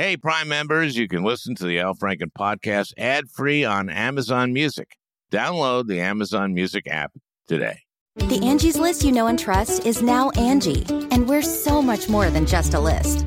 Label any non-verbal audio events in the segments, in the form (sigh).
Hey, Prime members, you can listen to the Al Franken podcast ad free on Amazon Music. Download the Amazon Music app today. The Angie's list you know and trust is now Angie, and we're so much more than just a list.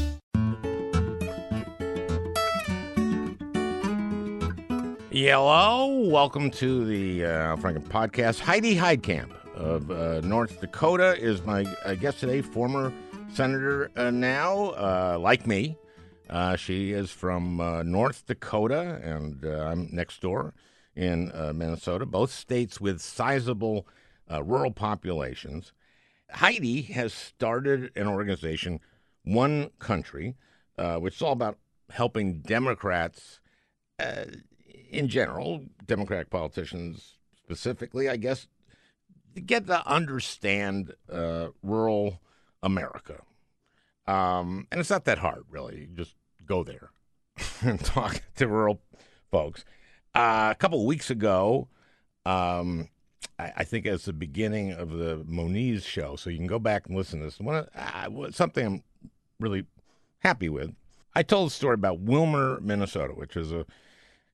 Hello, welcome to the uh, Franken podcast. Heidi Heitkamp of uh, North Dakota is my uh, guest today, former senator uh, now, uh, like me. Uh, she is from uh, North Dakota, and I'm next door in Minnesota, both states with sizable rural populations. Heidi has started an organization, One Country, which is all about helping Democrats in general, Democratic politicians specifically, I guess, get to understand uh, rural America. Um, and it's not that hard, really. You just go there (laughs) and talk to rural folks. Uh, a couple weeks ago, um, I, I think it's the beginning of the Moniz show, so you can go back and listen to this. One, uh, something I'm really happy with. I told a story about Willmar, Minnesota, which is a,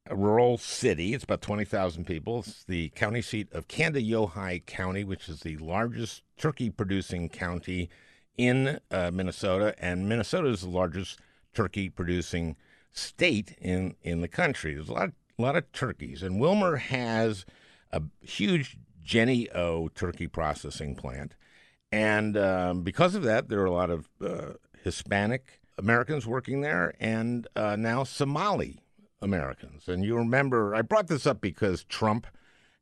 a rural city. It's about 20,000 people. It's the county seat of Kandiyohi County, which is the largest turkey producing county in uh, Minnesota, and Minnesota is the largest turkey producing state in, in the country. There's a lot, a lot of turkeys, and Willmar has a huge Jennie O turkey processing plant. And um, because of that, there are a lot of uh, Hispanic Americans working there and uh, now Somali Americans. And you remember, I brought this up because Trump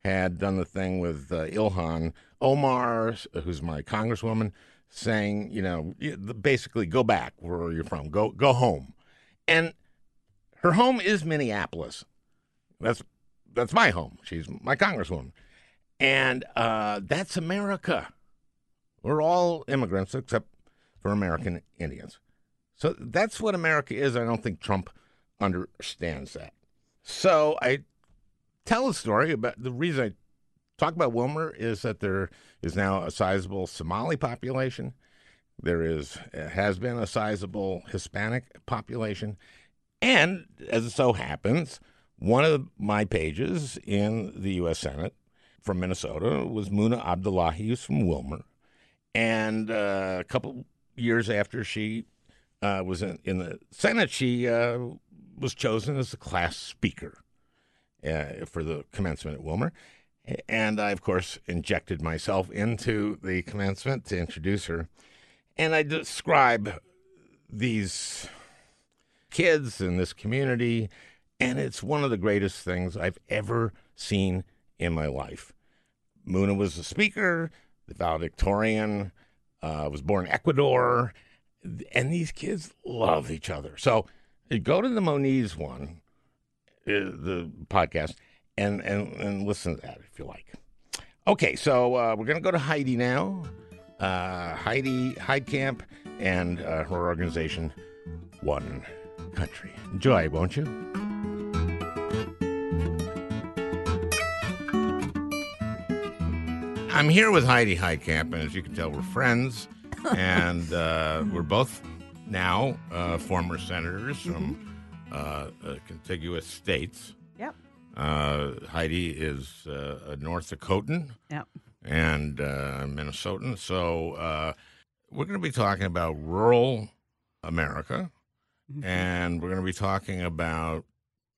had done the thing with uh, Ilhan Omar, who's my congresswoman, saying, you know, basically go back where you're from, go go home, and her home is Minneapolis. That's that's my home. She's my congresswoman, and uh, that's America. We're all immigrants except for American Indians. So that's what America is. I don't think Trump understands that. So I tell a story about the reason I talk about Willmar is that there is now a sizable Somali population. There is has been a sizable Hispanic population, and as it so happens, one of my pages in the U.S. Senate from Minnesota was Muna Abdullahi, who's from Willmar, and uh, a couple years after she uh, was in, in, the Senate, she uh, was chosen as the class speaker uh, for the commencement at Willmar. And I, of course, injected myself into the commencement to introduce her. And I describe these kids in this community, and it's one of the greatest things I've ever seen in my life. Muna was the speaker, the valedictorian, uh, was born in Ecuador, and these kids love each other. So go to the Moniz one, uh, the podcast, and, and, and listen to that if you like. Okay, so uh, we're going to go to Heidi now. Uh, Heidi Heitkamp and uh, her organization, One Country. Enjoy, won't you? I'm here with Heidi Heitkamp, and as you can tell, we're friends, (laughs) and uh, we're both now uh, former senators from uh, contiguous states. Yep. Uh, Heidi is uh, a North Dakotan. Yep. And uh, Minnesotan. So uh, we're going to be talking about rural America, mm-hmm. and we're going to be talking about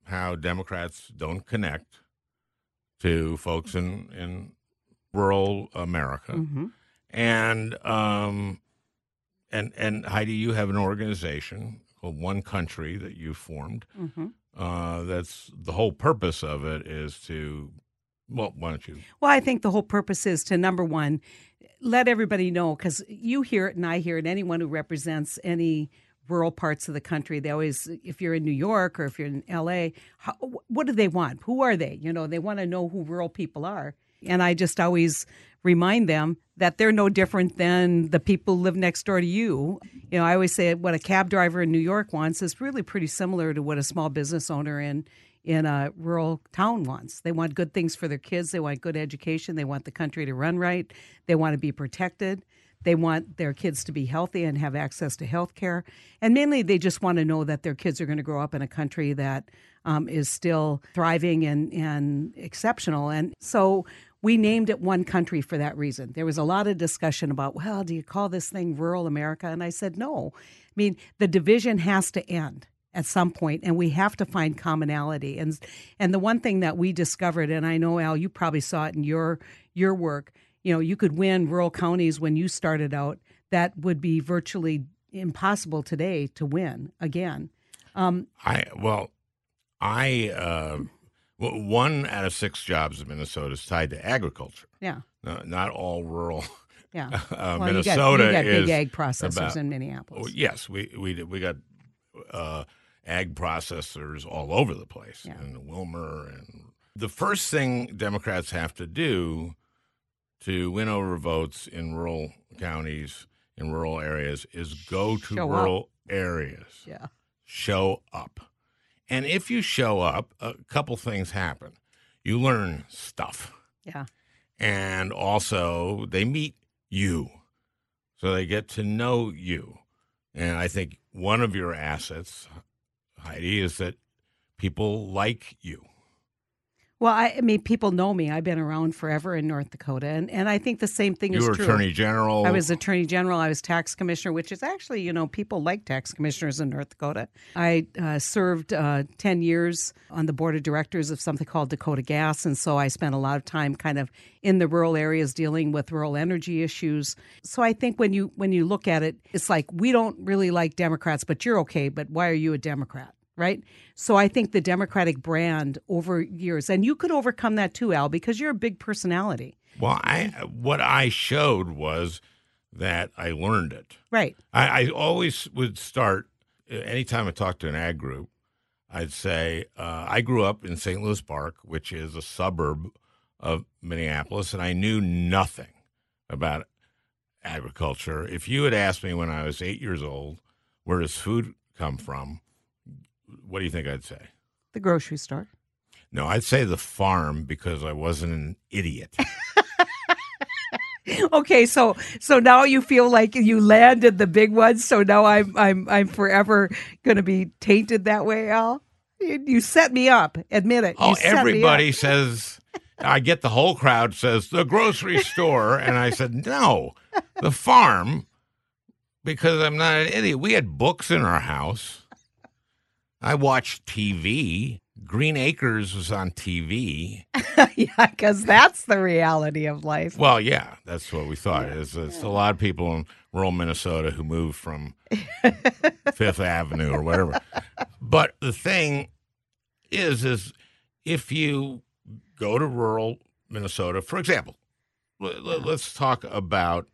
how Democrats don't connect to folks in in rural America. Mm-hmm. And um, and and Heidi, you have an organization called One Country that you formed. Mm-hmm. Uh, that's the whole purpose of it is to, well, why don't you? Well, I think the whole purpose is to number one, let everybody know because you hear it and I hear it. Anyone who represents any rural parts of the country. They always, if you're in New York or if you're in LA, how, what do they want? Who are they? You know, they want to know who rural people are. And I just always remind them that they're no different than the people who live next door to you. You know, I always say what a cab driver in New York wants is really pretty similar to what a small business owner in in a rural town wants. They want good things for their kids, they want good education, they want the country to run right, they want to be protected. They want their kids to be healthy and have access to health care. And mainly, they just want to know that their kids are going to grow up in a country that um, is still thriving and, and exceptional. And so we named it One Country for that reason. There was a lot of discussion about, well, do you call this thing rural America? And I said, no. I mean, the division has to end at some point and we have to find commonality and and the one thing that we discovered and I know Al you probably saw it in your your work you know you could win rural counties when you started out that would be virtually impossible today to win again um, I well I uh, one out of six jobs in Minnesota is tied to agriculture. Yeah. No, not all rural. Yeah. (laughs) Uh, well, Minnesota you got, you got big ag processors about, in Minneapolis. Oh, yes, we we we got uh, ag processors all over the place yeah. in Willmar, and the first thing Democrats have to do to win over votes in rural counties in rural areas is go to show rural up. areas. Yeah. Show up. And if you show up, a couple things happen. You learn stuff. Yeah. And also, they meet you. So they get to know you. And I think one of your assets, Heidi, is that people like you. Well, I, I, mean, people know me. I've been around forever in North Dakota, and, and I think the same thing you is were true. Attorney General. I was Attorney General. I was Tax Commissioner, which is actually, you know, people like tax commissioners in North Dakota. I uh, served uh, 10 years on the board of directors of something called Dakota Gas, and so I spent a lot of time kind of in the rural areas dealing with rural energy issues. So I think when you when you look at it, it's like we don't really like Democrats, but you're okay. But why are you a Democrat? Right? So I think the Democratic brand over years, and you could overcome that too, Al, because you're a big personality. Well, I what I showed was that I learned it. Right. I, I always would start anytime I talked to an ag group. I'd say uh, I grew up in St. Louis Park, which is a suburb of Minneapolis, and I knew nothing about agriculture. If you had asked me when I was eight years old, where does food come from? What do you think I'd say? The grocery store. No, I'd say the farm because I wasn't an idiot. (laughs) okay, so so now you feel like you landed the big ones. So now I'm I'm I'm forever going to be tainted that way, Al. You, you set me up. Admit it. Oh, everybody says. I get the whole crowd says the grocery store, and I said no, the farm, because I'm not an idiot. We had books in our house. I watched TV. Green Acres was on TV. (laughs) yeah, because that's the reality of life. Well, yeah, that's what we thought. Yeah. It's, it's a lot of people in rural Minnesota who moved from (laughs) Fifth Avenue or whatever. But the thing is, is if you go to rural Minnesota, for example, let's talk about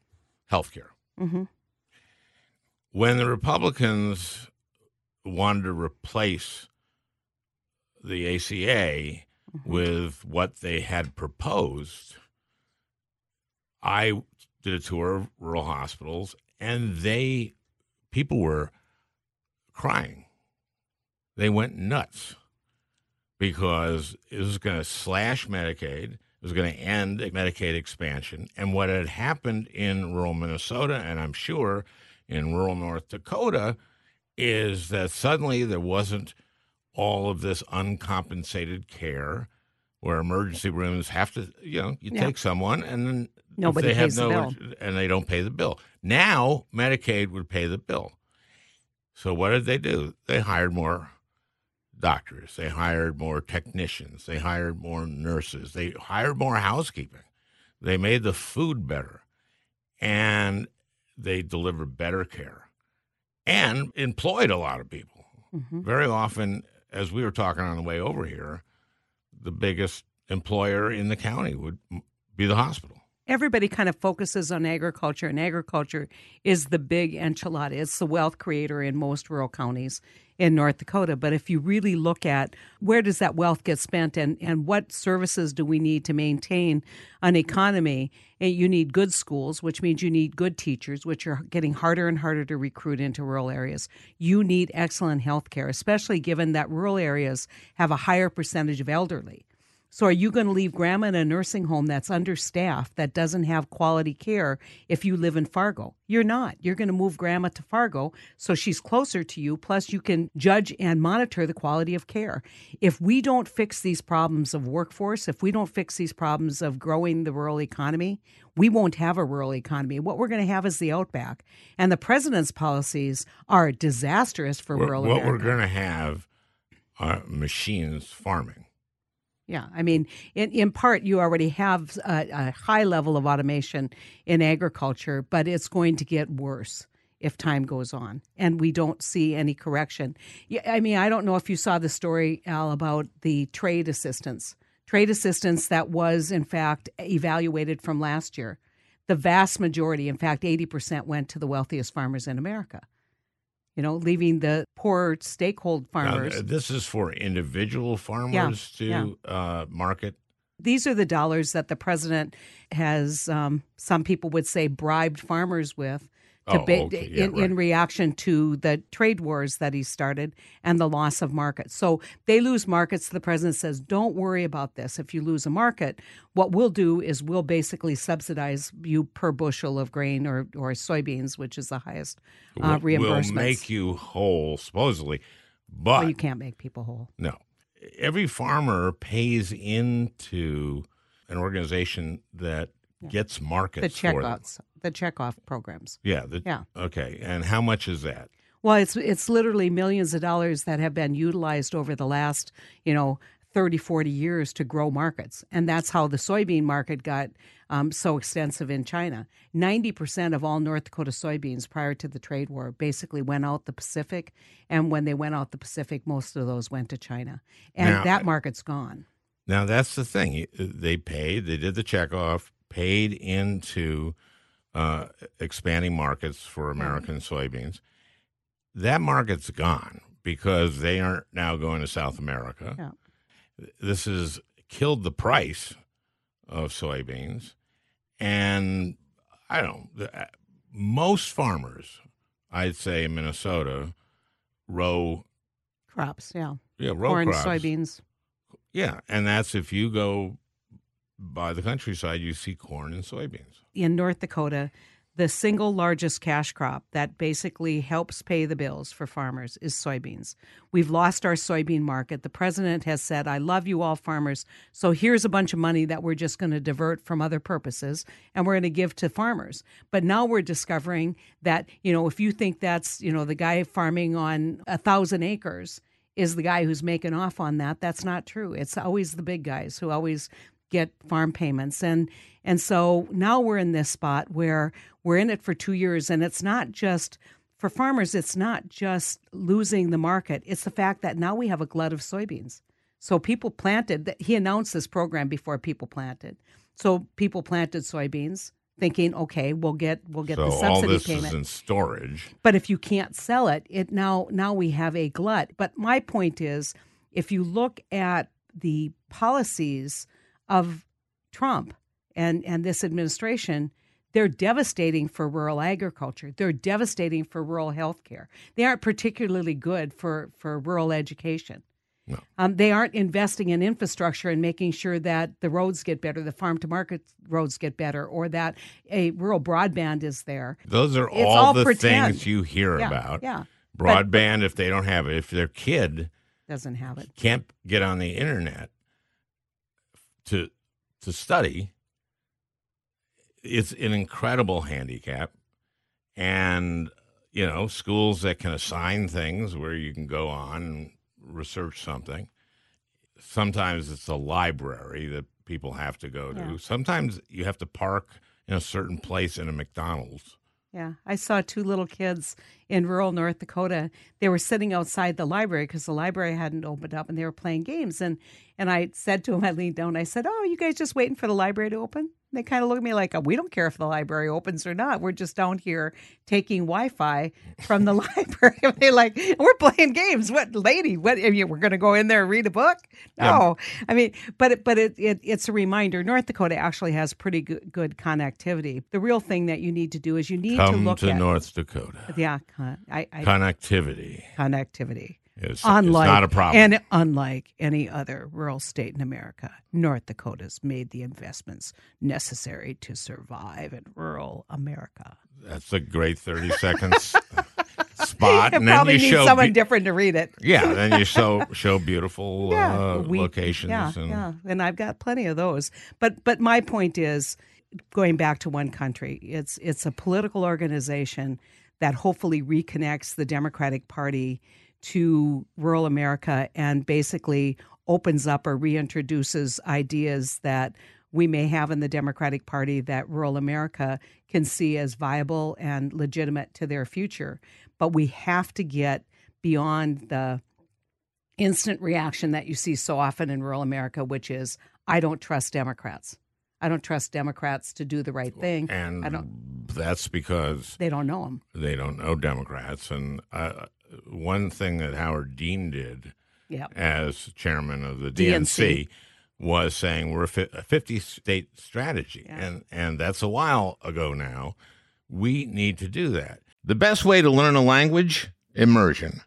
healthcare. Mm-hmm. When the Republicans wanted to replace the ACA mm-hmm. with what they had proposed, I did a tour of rural hospitals and they people were crying. They went nuts because it was going to slash Medicaid. It was going to end Medicaid expansion. And what had happened in rural Minnesota, and I'm sure in rural North Dakota, is that suddenly there wasn't all of this uncompensated care where emergency rooms have to, you know, you yeah. take someone and then nobody they pays have no, the bill. and they don't pay the bill. Now Medicaid would pay the bill. So what did they do? They hired more doctors. They hired more technicians. They hired more nurses. They hired more housekeeping. They made the food better, and they delivered better care and employed a lot of people. Mm-hmm. Very often, as we were talking on the way over here, the biggest employer in the county would be the hospital. everybody kind of focuses on agriculture, and agriculture is the big enchilada. It's the wealth creator in most rural counties in North Dakota. But if you really look at where does that wealth get spent and, and what services do we need to maintain an economy, eh, you need good schools, which means you need good teachers, which are getting harder and harder to recruit into rural areas. You need excellent health care, especially given that rural areas have a higher percentage of elderly. So, are you going to leave grandma in a nursing home that's understaffed, that doesn't have quality care if you live in Fargo? You're not. You're going to move grandma to Fargo so she's closer to you, plus, you can judge and monitor the quality of care. If we don't fix these problems of workforce, if we don't fix these problems of growing the rural economy, we won't have a rural economy. What we're going to have is the outback. And the president's policies are disastrous for What- rural what America. we're going to have are machines farming. Yeah, I mean, in, in part, you already have a, a high level of automation in agriculture, but it's going to get worse if time goes on and we don't see any correction. I mean, I don't know if you saw the story, Al, about the trade assistance. Trade assistance that was, in fact, evaluated from last year. The vast majority, in fact, 80% went to the wealthiest farmers in America. You know, leaving the poor stakeholder farmers. th- this is for individual farmers to yeah. Uh, market. These are the dollars that the president has, um, some people would say, bribed farmers with to Oh, ba- okay. Yeah, in, in reaction to the trade wars that he started and the loss of markets. So they lose markets. The president says, don't worry about this. If you lose a market, what we'll do is we'll basically subsidize you per bushel of grain or, or soybeans, which is the highest uh, Will- will make you whole, supposedly. well, But you can't make people whole. no, every farmer pays into an organization that gets The markets them. checkoffs, the checkoff programs. Yeah, the, Yeah. Okay, and how much is that? Well, it's it's literally millions of dollars that have been utilized over the last, you know, 30, 40 years to grow markets. And that's how the soybean market got um, so extensive in China. 90% of all North Dakota soybeans prior to the trade war basically went out the Pacific. And when they went out the Pacific, most of those went to China. And Now- that market's gone. Now that's the thing. They paid. They did the checkoff. Paid into uh, expanding markets for American soybeans. That market's gone because they aren't now going to South America. Yeah. This has killed the price of soybeans, and I don't. The, most farmers, I'd say in Minnesota, row Crops, yeah. yeah row Corn, crops. soybeans. Yeah, and that's if you go by the countryside, you see corn and soybeans. In North Dakota, the single largest cash crop that basically helps pay the bills for farmers is soybeans. We've lost our soybean market. The president has said, I love you all farmers. So here's a bunch of money that we're just going to divert from other purposes and we're going to give to farmers. But now we're discovering that, you know, if you think that's, you know, the guy farming on a thousand acres is the guy who's making off on that, that's not true. It's always the big guys who always get farm payments. And and so now we're in this spot where we're in it for 2 years. And it's not just for farmers it's not just losing the market. It's the fact that now we have a glut of soybeans. So people planted he announced this program before people planted. So people planted soybeans thinking okay we'll get we'll get so the all this payment. is in storage. but if you can't sell it, it now now we have a glut. But my point is, if you look at the policies of Trump and and this administration, they're devastating for rural agriculture. They're devastating for rural health care. They aren't particularly good for for rural education. No. Um, they aren't investing in infrastructure and making sure that the roads get better, the farm to market roads get better, or that a rural broadband is there. Those are all, all the pretend. things you hear Yeah, about. yeah. Broadband, if they don't have it, if their kid Doesn't have it. can't get on the internet to to study, it's an incredible handicap. And you know, schools that can assign things where you can go on and research something. Sometimes it's a library that people have to go to. Yeah. Sometimes you have to park in a certain place in a McDonald's. Yeah, I saw two little kids in rural North Dakota. They were sitting outside the library because the library hadn't opened up, and they were playing games. and And I said to them, I leaned down, I said, "Oh, you guys just waiting for the library to open? They kind of look at me like, we don't care if the library opens or not. We're just down here taking Wi-Fi from the (laughs) library. (laughs) They're like, we're playing games. What, lady? What? We're going to go in there and read a book? No. Yeah. I mean, but it, but it, it, it's a reminder. North Dakota actually has pretty good, good connectivity. The real thing that you need to do is you need Come to look to at North Dakota. Yeah, I, I, connectivity. Connectivity. It's, unlike, not a problem. And unlike any other rural state in America, North Dakota's made the investments necessary to survive in rural America. That's a great 30 (laughs) seconds spot. And probably then you needs show someone be- different to read it. Yeah, then you show (laughs) show beautiful Yeah, uh, we- locations. Yeah, and, yeah, and I've got plenty of those. But but my point is, going back to one country, it's it's a political organization that hopefully reconnects the Democratic Party to rural America and basically opens up or reintroduces ideas that we may have in the Democratic Party that rural America can see as viable and legitimate to their future. But we have to get beyond the instant reaction that you see so often in rural America, which is, I don't trust Democrats. I don't trust Democrats to do the right thing. and I don't. that's because They don't know them. they don't know Democrats. And uh, one thing that Howard Dean did Yeah. as chairman of the DNC, DNC. was saying we're a a 50 state strategy. Yeah. And, and that's a while ago now. We need to do that. The best way to learn a language, immersion.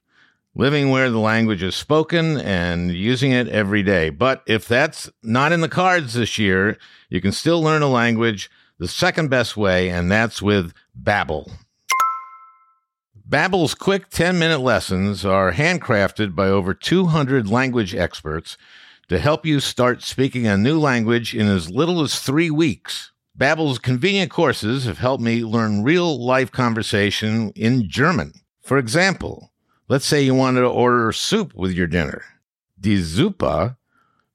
Living where the language is spoken and using it every day. But if that's not in the cards this year, you can still learn a language the second best way, and that's with Babbel. Babbel's quick 10-minute lessons are handcrafted by over 200 language experts to help you start speaking a new language in as little as 3 weeks. Babbel's convenient courses have helped me learn real-life conversation in German. For example, let's say you wanted to order soup with your dinner. Die Suppe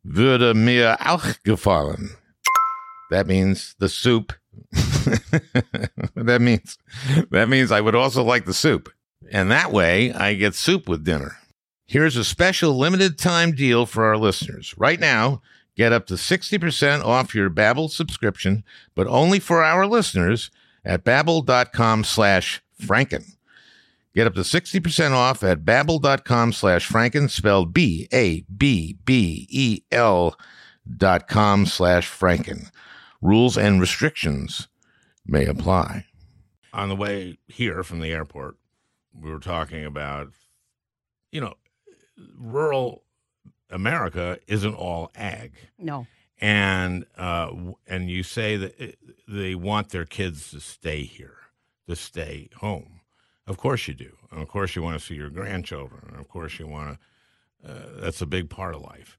würde mir auch gefallen. That means the soup. (laughs) (laughs) that means that means I would also like the soup. And that way I get soup with dinner. Here's a special limited time deal for our listeners. Right now, get up to 60% off your Babbel subscription, but only for our listeners at babbel.com slash franken. Get up to 60% off at babbel.com slash franken, spelled B-A-B-B-E-L dot com slash franken. Rules and restrictions may apply. On the way here from the airport, we were talking about, you know, rural America isn't all ag. No. And uh, and you say that it, they want their kids to stay here, to stay home. Of course you do. And of course you want to see your grandchildren. And of course you want to. Uh, that's a big part of life.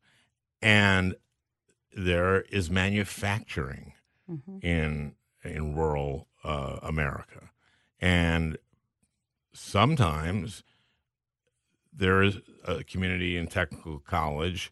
And there is manufacturing Mhm. in in rural uh, America, and sometimes there is a community and technical college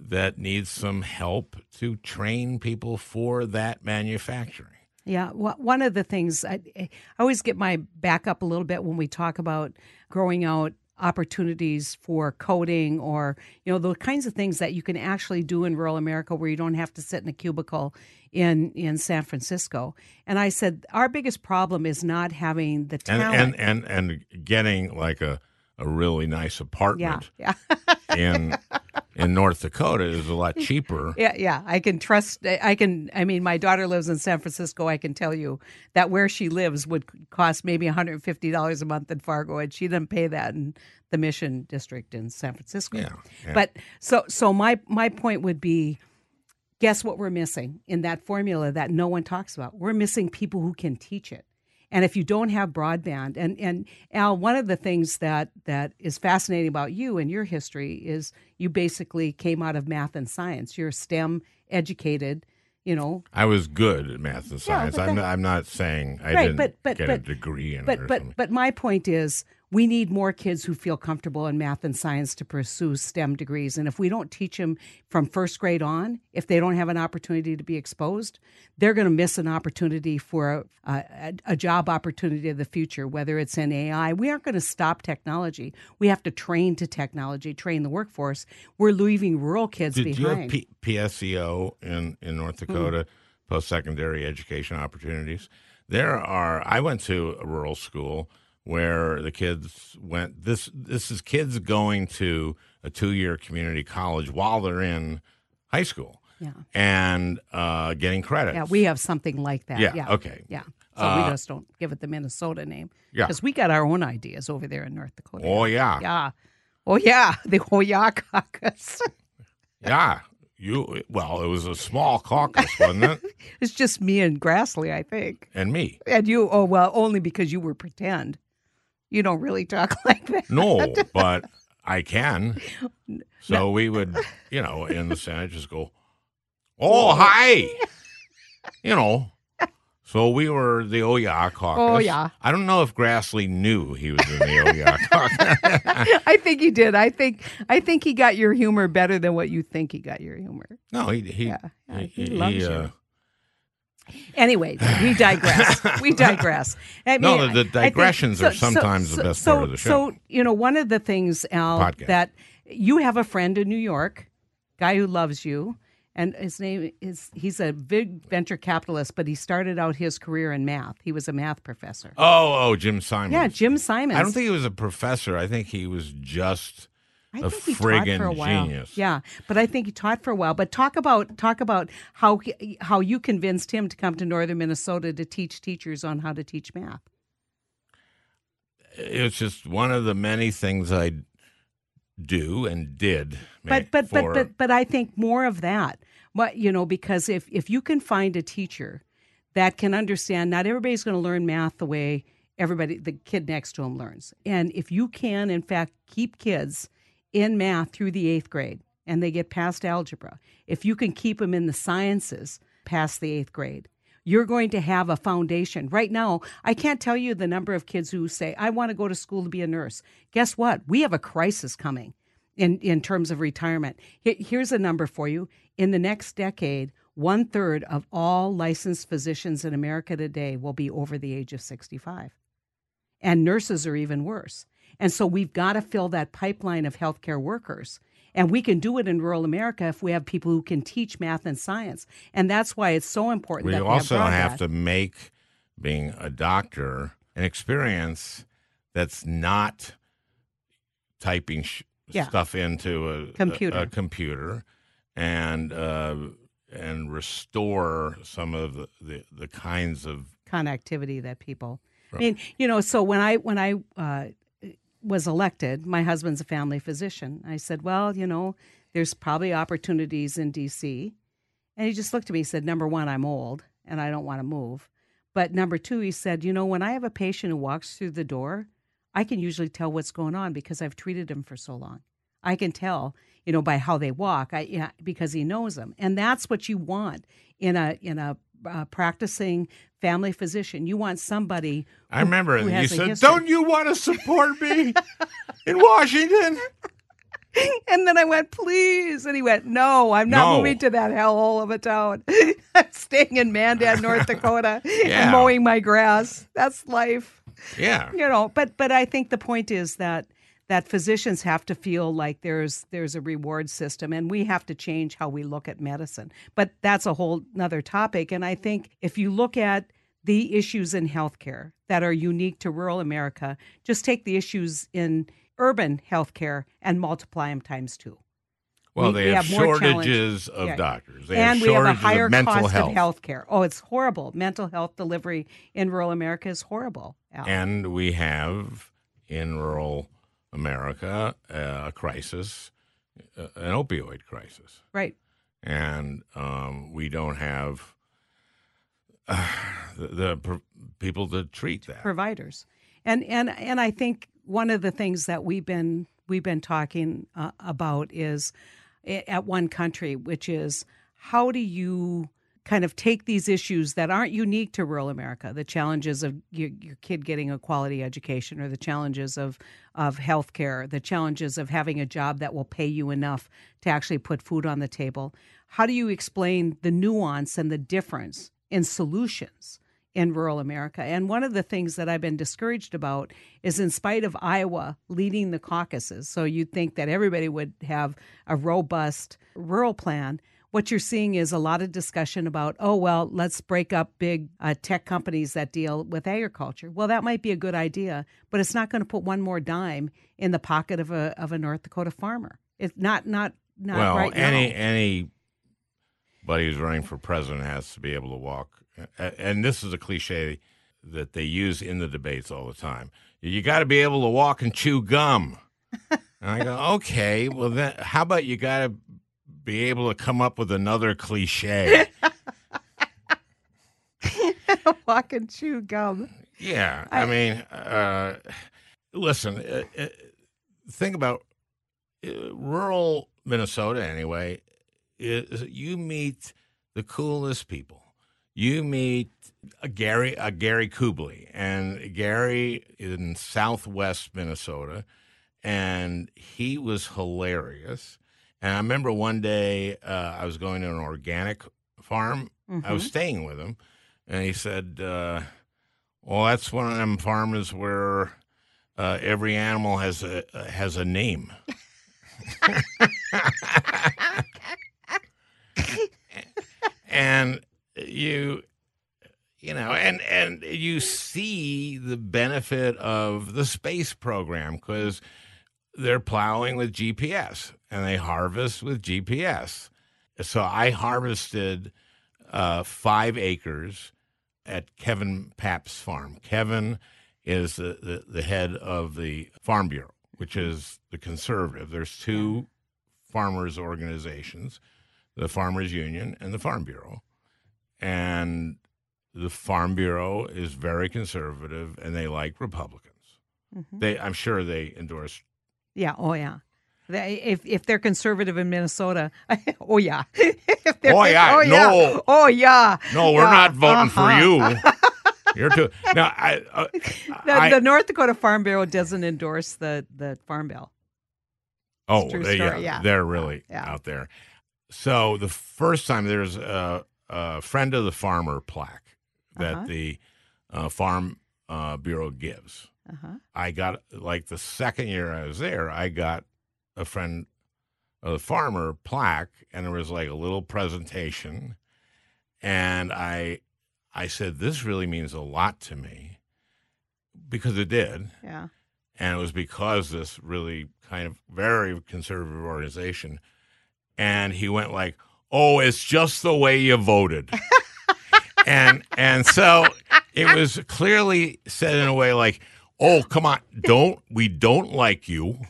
that needs some help to train people for that manufacturing. Yeah, one of the things I, I always get my back up a little bit when we talk about growing out opportunities for coding or you know the kinds of things that you can actually do in rural America where you don't have to sit in a cubicle in in San Francisco. And I said our biggest problem is not having the And, talent. and and and getting like a, a really nice yeah, apartment yeah. (laughs) in in North Dakota is a lot cheaper. (laughs) Yeah, yeah. I can trust. I can. I mean, my daughter lives in San Francisco. I can tell you that where she lives would cost maybe one hundred fifty dollars a month in Fargo, and she didn't pay that in the Mission District in San Francisco. Yeah, yeah. But so, so my my point would be, guess what we're missing in that formula that no one talks about? We're missing people who can teach it. And if you don't have broadband, and and Al, one of the things that that is fascinating about you and your history is you basically came out of math and science. You're STEM educated, you know. I was good at math and Yeah, science. but I'm, that- not, I'm not saying I Right, didn't but- but- get a degree in it But or but something. but my point is we need more kids who feel comfortable in math and science to pursue STEM degrees. And if we don't teach them from first grade on, if they don't have an opportunity to be exposed, they're going to miss an opportunity for a, a, a job opportunity of the future, whether it's in AI. We aren't going to stop technology. We have to train to technology, train the workforce. We're leaving rural kids Did you have behind. P- PSEO in, in North Hmm. Dakota? post secondary education opportunities. There are. I went to a rural school where the kids went. This this is kids going to a two year community college while they're in high school. Yeah. And uh, getting credit. Yeah, we have something like that. Yeah, Yeah. okay. Yeah. So Uh, we just don't give it the Minnesota name. Yeah. Because we got our own ideas over there in North Dakota. Oh yeah, Yeah. Oh, yeah. (laughs) The Hoya caucus. yeah. You well, it was a small caucus, wasn't it? (laughs) it's just me and Grassley, I think. And me. And you, oh, well, only because you were pretend. You don't really talk (laughs) like that. No, (laughs) but I can. So we would, you know, in the Senate just go, oh, hi. (laughs) You know. So we were the Oya caucus. Oh, yeah. I don't know if Grassley knew he was in the Oya caucus. I think he did. I think I think he got your humor better than what you think he got your humor. no, he he Yeah, yeah, he he, loves you. uh, Anyway, we digress. (laughs) we digress. I No, mean, the- the I think- digressions are sometimes the best so, part of the show. So, you know, one of the things, Al, Podcast. that you have a friend in New York, guy who loves you, and his name is he's a big venture capitalist, but he started out his career in math. He was a math professor. oh, oh, Jim Simon. Yeah, Jim Simons. I don't think he was a professor. I think he was just I a think he friggin' taught for a while. genius. Yeah, but I think he taught for a while. But talk about talk about how he- how you convinced him to come to northern Minnesota to teach teachers on how to teach math. it's just one of the many things I do and did. But but for- but but but I think more of that. But you know, because if if you can find a teacher that can understand, not everybody's going to learn math the way everybody the kid next to him learns. And if you can, in fact, keep kids in math through the eighth grade and they get past algebra, if you can keep them in the sciences past the eighth grade, you're going to have a foundation. Right now, I can't tell you the number of kids who say, I want to go to school to be a nurse. Guess what? We have a crisis coming in, in terms of retirement. Here's a number for you. In the next decade, one third of all licensed physicians in America today will be over the age of 65. And nurses are even worse. And so we've got to fill that pipeline of healthcare workers. And we can do it in rural America if we have people who can teach math and science. And that's why it's so important we that we also have, have to make being a doctor an experience that's not typing sh- Yeah. stuff into a Computer. a, a computer and uh, and restore some of the, the, the kinds of connectivity that people. I mean, you know, so when I when I uh, was elected, my husband's a family physician. I said, well, you know, there's probably opportunities in D.C. And he just looked at me. He said, number one, I'm old and I don't want to move. But number two, he said, you know, when I have a patient who walks through the door, I can usually tell what's going on because I've treated him for so long. I can tell, you know, by how they walk. I yeah, because he knows them, and that's what you want in a in a uh, practicing family physician. You want somebody. I remember who you said, history. "Don't you want to support me in Washington?" (laughs) And then I went, please. And he went, no, I'm not No. moving to that hellhole of a town. (laughs) I'm staying in Mandan, (laughs) North Dakota, Yeah. and mowing my grass. That's life. Yeah, you know but but i think the point is that that physicians have to feel like there's there's a reward system and we have to change how we look at medicine but that's a whole nother topic and i think if you look at the issues in healthcare that are unique to rural america just take the issues in urban healthcare and multiply them times two well, we- they we have, have more shortages of Yeah. doctors. They and have we have a higher of mental cost health. of health care oh it's horrible mental health delivery in rural america is horrible Al. And we have in rural America uh, a crisis, uh, an opioid crisis. right And um, we don't have uh, the, the people to treat that. providers. And and and I think one of the things that we've been we've been talking uh, about is at one country, which is how do you kind of take these issues that aren't unique to rural America, the challenges of your, your kid getting a quality education, or the challenges of of healthcare, the challenges of having a job that will pay you enough to actually put food on the table. How do you explain the nuance and the difference in solutions? in rural America. And one of the things that I've been discouraged about is, in spite of Iowa leading the caucuses, so you'd think that everybody would have a robust rural plan. What you're seeing is a lot of discussion about, oh, well, let's break up big uh, tech companies that deal with agriculture. Well, that might be a good idea, but it's not going to put one more dime in the pocket of a of a North Dakota farmer. It's not not not well, right any now. anybody who's running for president has to be able to walk. And this is a cliche that they use in the debates all the time. You got to be able to walk and chew gum. and I go, (laughs) okay, well then, how about you got to be able to come up with another cliche? (laughs) (laughs) Walk and chew gum. Yeah, I, mean, uh, listen, uh, uh, think about uh, rural Minnesota anyway. Is you meet the coolest people. You meet a Gary a Gary Kubley, and Gary in Southwest Minnesota, and he was hilarious. And I remember one day uh, I was going to an organic farm. I was staying with him, and he said. Uh, well, that's one of them farms where uh, every animal has a has a name. (laughs) and you you know and and you see the benefit of the space program because they're plowing with GPS and they harvest with GPS. So I harvested uh, five acres at Kevin Paap's farm. Kevin is the, the, the head of the Farm Bureau, which is the conservative. There's two farmers organizations, the Farmers Union and the Farm Bureau. And the Farm Bureau is very conservative and they like Republicans. They I'm sure they endorse Yeah. Oh, yeah. They, if if they're conservative in Minnesota, (laughs) oh yeah. (laughs) Oh, yeah, Oh yeah. no. Oh yeah. No, we're Yeah, not voting uh-huh. for you. (laughs) You're too. No, I, uh, The, I- the North Dakota Farm Bureau doesn't endorse the the Farm Bill. Oh, they, yeah, yeah. they're really Yeah. out there. So the first time there's a, a friend of the farmer plaque that Uh-huh. the uh, Farm uh, Bureau gives. Uh-huh. I got like the second year I was there, I got a friend a farmer plaque, and there was like a little presentation, and I I said this really means a lot to me. Because it did. Yeah. and it was because this really kind of very conservative organization. And he went like oh it's just the way you voted. (laughs) And and so it was clearly said in a way like oh come on don't we don't like you (laughs)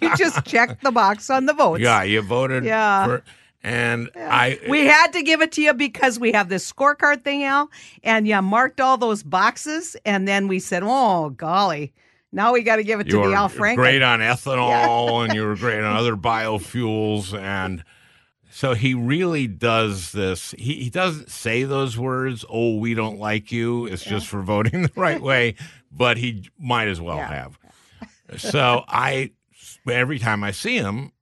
You just checked the box on the votes. yeah you voted Yeah. for and i We had to give it to you because we have this scorecard thing, Al, and you marked all those boxes, and then we said, "Oh, golly, now we got to give it you to the Al Franken." great on ethanol (laughs) and you were great on other biofuels and so he really does this. He, he doesn't say those words oh we don't like you. It's just for voting (laughs) the right way but he might as well Yeah. have. (laughs) So i every time i see him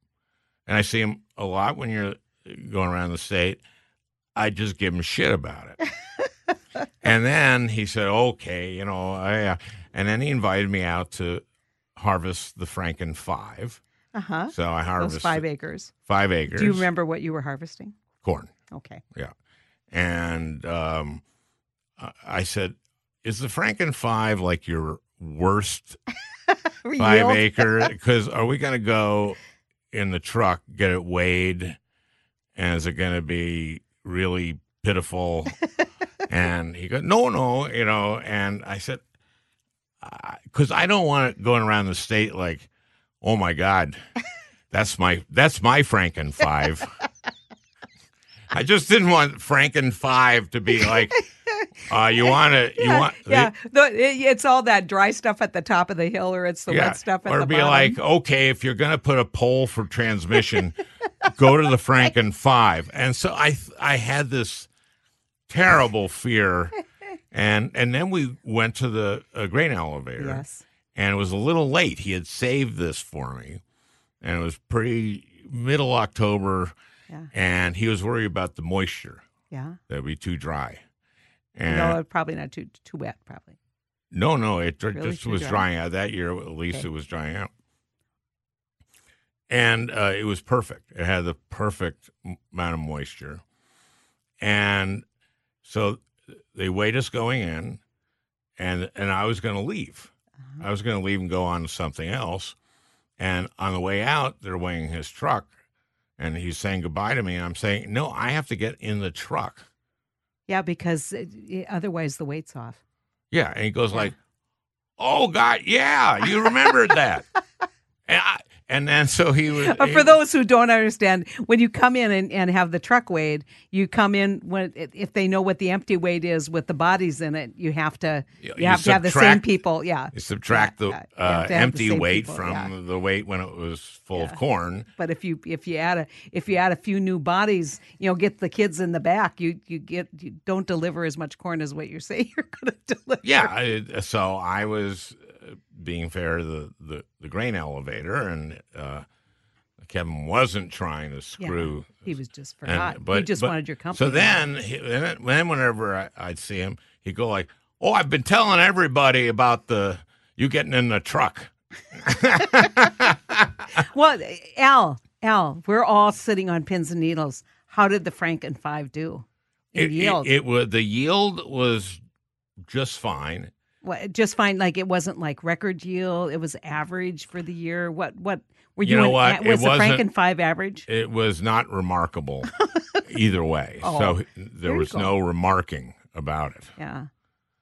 and i see him a lot when you're going around the state i just give him shit about it. (laughs) And then he said, "Okay, you know," I, uh, and then he invited me out to harvest the Franken Five. Uh huh. So I Those harvested five acres. five acres. Do you remember what you were harvesting? corn? Okay. Yeah, and um, I- I said, "Is the Franken Five like your worst (laughs) five acre? Because are we going to go in the truck, get it weighed, and is it going to be really pitiful?" (laughs) and he goes, "No, no," you know. And I said, "Because I don't want it going around the state like, oh my God, that's my that's my Franken Five." I just didn't want Franken Five to be like, uh, you want to, you yeah, want, yeah. It's all that dry stuff at the top of the hill, or it's the wet stuff at or the be bottom. like, okay, if you're going to put a pole for transmission, go to the Franken Five. And so I, I had this terrible fear, and and then we went to the uh, grain elevator, yes. And it was a little late. He had saved this for me, and it was pretty middle October, Yeah. and he was worried about the moisture Yeah. that would be too dry. And No, probably not too too wet. Probably. No, no, it Really just was dry? drying out. That year, at least Okay. it was drying out. and uh, it was perfect. It had the perfect amount of moisture, and so they weighed us going in, and and I was going to leave. I was going to leave and go on to something else, and on the way out, they're weighing his truck, and he's saying goodbye to me, and I'm saying, no, I have to get in the truck. Yeah, because uh, it- otherwise the weight's off. Yeah, and he goes like, "Oh God, yeah, you remembered that." (laughs) and I, and then so he was. But for those who don't understand, when you come in and, and have the truck weighed, you come in when if they know what the empty weight is with the bodies in it, you have to You- you, have to have the same people. Yeah, you subtract Yeah, the yeah, uh, have the empty weight people, from yeah. the weight when it was full of corn. but if you if you add a if you add a few new bodies, you know, get the kids in the back, you you get you don't deliver as much corn as what you say (laughs) you're going to deliver. Yeah, I, so I was uh, being fair the, the, the grain elevator, and uh, Kevin wasn't trying to Yeah, screw. he was just and- forgot. he just but- wanted your company. So then, he, then, whenever I, I'd see him, he'd go like, "Oh, I've been telling everybody about the you getting in the truck." (laughs) Well, Al, Al, we're all sitting on pins and needles. How did the Franken Five do It, yield? it, it was the yield was just fine. Just fine. Like it wasn't like record yield. It was average for the year. What? What were You you? know in- what? Was It the Franken Five average? It was not remarkable (laughs) either way. Oh, so there was go. no remarking about it. Yeah,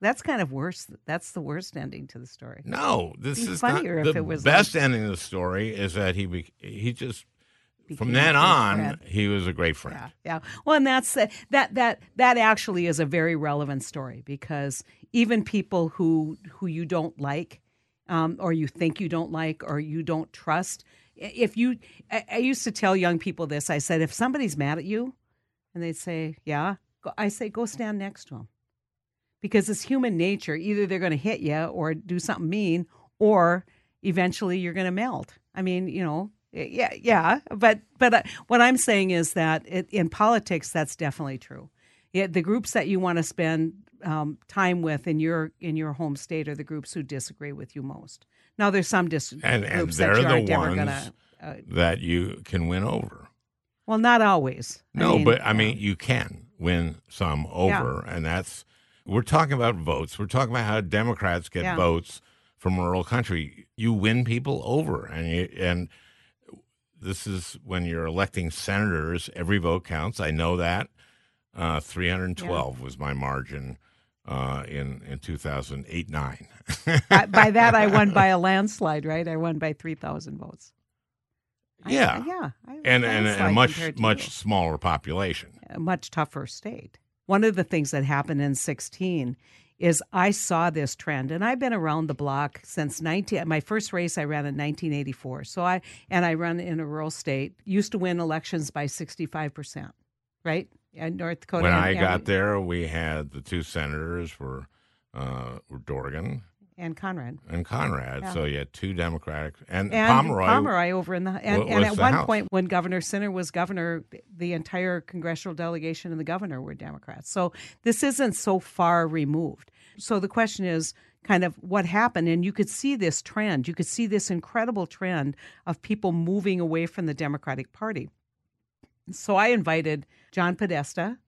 that's kind of worse. That's the worst ending to the story. No, this is not if the it was best ending of the story. Is that he be, he just from then on friend. he was a great friend. Yeah, yeah. Well, and that's that that that actually is a very relevant story because even people who who you don't like, um, or you think you don't like, or you don't trust, if you, I, I used to tell young people this. I said, if somebody's mad at you, and they'd say, "Yeah," go, I say, "Go stand next to them," because it's human nature. Either they're going to hit you or do something mean, or eventually you're going to melt. I mean, you know, yeah, yeah. But but uh, what I'm saying is that it, in politics, that's definitely true. Yeah, the groups that you want to spend um, time with in your in your home state are the groups who disagree with you most. Now, there's some dis- And- and groups they're that you the ones- gonna. Uh, That you can win over. well, not always. I No, mean, but I mean you can win some over, and that's we're talking about votes. We're talking about how Democrats get Yeah. votes from rural country. You win people over, and you, and this is when you're electing senators. Every vote counts. I know that. Uh, 312 was my margin uh, in in 2008 nine. by, by that I won by a (laughs) landslide, right? I won by three thousand votes. I- Yeah. yeah, I- and and, and a much much you. smaller population. a much tougher state. One of the things that happened in 16 is I saw this trend and I've been around the block since 19 my first race I ran in 1984. So I and I run in a rural state, used to win elections by 65%, right? In North Dakota When and, I and- got there, we had the two senators were uh, were Dorgan and Conrad. and Conrad. Yeah. So you had two Democratic and, And Pomeroy. Pomeroy over in the and, wa- and at one House. point when Governor Sinner was governor, the entire congressional delegation and the governor were Democrats. So this isn't so far removed. So the question is kind of what happened and you could see this trend. You could see this incredible trend of people moving away from the Democratic Party. So I invited John Podesta,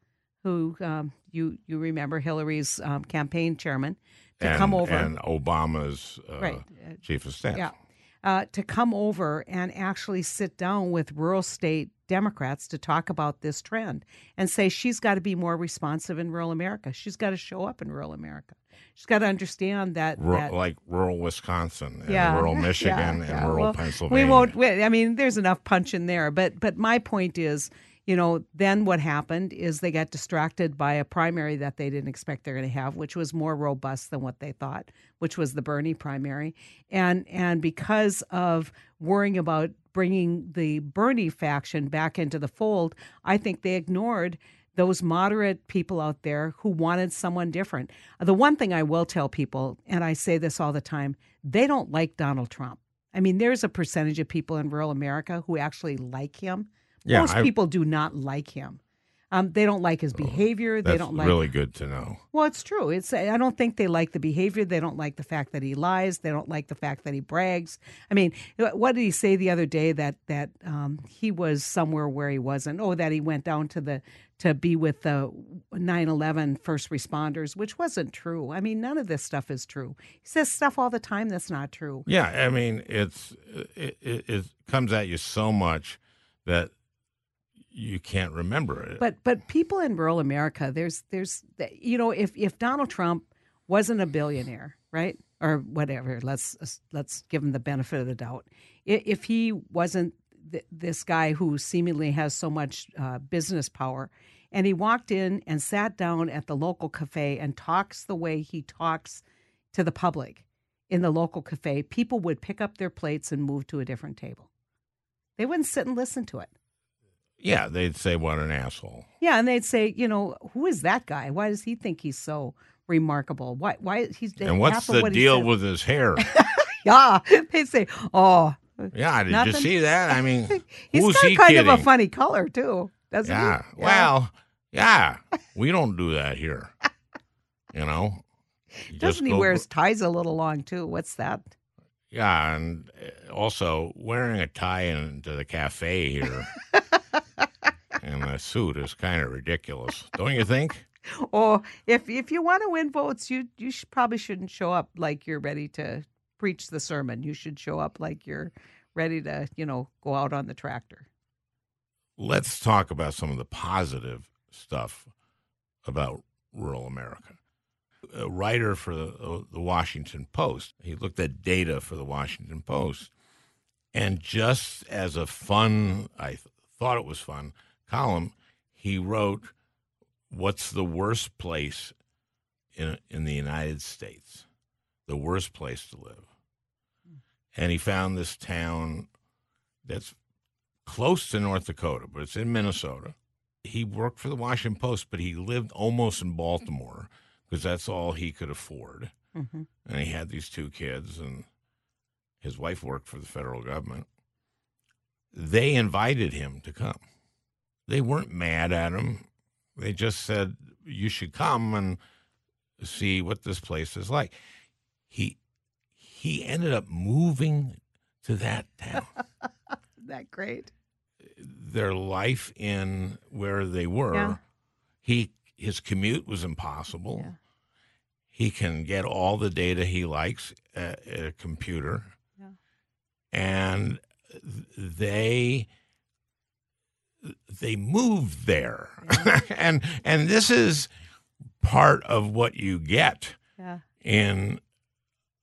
who um, you you remember Hillary's um, campaign chairman, to and, come over. and Obama's uh, Right. chief of staff. Yeah. Uh, to come over and actually sit down with rural state Democrats to talk about this trend and say she's got to be more responsive in rural America. She's got to show up in rural America. She's got to understand that. Ru- that like rural Wisconsin and yeah, rural (laughs) yeah, Michigan and rural Well, Pennsylvania. We won't. we- I mean, there's enough punch in there, but but my point is, you know, then what happened is they got distracted by a primary that they didn't expect they're going to have, which was more robust than what they thought, which was the Bernie primary, and and because of worrying about bringing the Bernie faction back into the fold, I think they ignored those moderate people out there who wanted someone different. The one thing I will tell people, and I say this all the time, they don't like Donald Trump. I mean, there's a percentage of people in rural America who actually like him. Yeah, Most I- people do not like him. Um, they don't like his behavior. That's they don't like. really good to know. Well, it's true. It's. I don't think they like the behavior. They don't like the fact that he lies. They don't like the fact that he brags. I mean, what did he say the other day that that um, he was somewhere where he wasn't? Oh, that he went down to the to be with the 9/11 first responders, which wasn't true. I mean, none of this stuff is true. He says stuff all the time that's not true. Yeah, I mean, it's it, it, it comes at you so much that you can't remember it. But but people in rural America, there's there's you know if if Donald Trump wasn't a billionaire, right? Or whatever, let's let's give him the benefit of the doubt. If he wasn't th- this guy who seemingly has so much uh, business power, and he walked in and sat down at the local cafe and talks the way he talks to the public in the local cafe, people would pick up their plates and move to a different table. They wouldn't sit and listen to it. Yeah, they'd say, "What an asshole." Yeah, and they'd say, you know, who is that guy? Why does he think he's so remarkable? Why? Why he's and what's the what deal with his hair? (laughs) yeah, they'd say, oh, yeah. Did nothing? you see that? I mean, (laughs) he's who's got he kind kidding? of a funny color too, doesn't yeah. he? Well, yeah. We don't do that here. You know. You doesn't he go- wear his ties a little long too? What's that? Yeah, and uh, also wearing a tie into the cafe here (laughs) and a suit is kind of ridiculous, don't you think? Or if if you want to win votes, you you should, probably shouldn't show up like you're ready to preach the sermon. You should show up like you're ready to, you know, go out on the tractor. Let's talk about some of the positive stuff about rural America. A writer for the, uh, the Washington Post, he looked at data for the Washington Post, and just as a fun, I th- thought it was fun column, he wrote, "What's the worst place in in the United States? The worst place to live?" And he found this town that's close to North Dakota, but it's in Minnesota. He worked for the Washington Post, but he lived almost in Baltimore because that's all he could afford. hmm And he had these two kids, and his wife worked for the federal government. They invited him to come. They weren't mad at him. They just said, You should come and see what this place is like. He he ended up moving to that town. (laughs) Isn't that great? their life in where they were. Yeah. He his commute was impossible. Yeah. He can get all the data he likes at, at a computer, Yeah. and they they moved there, (laughs) and and this is part of what you get Yeah. in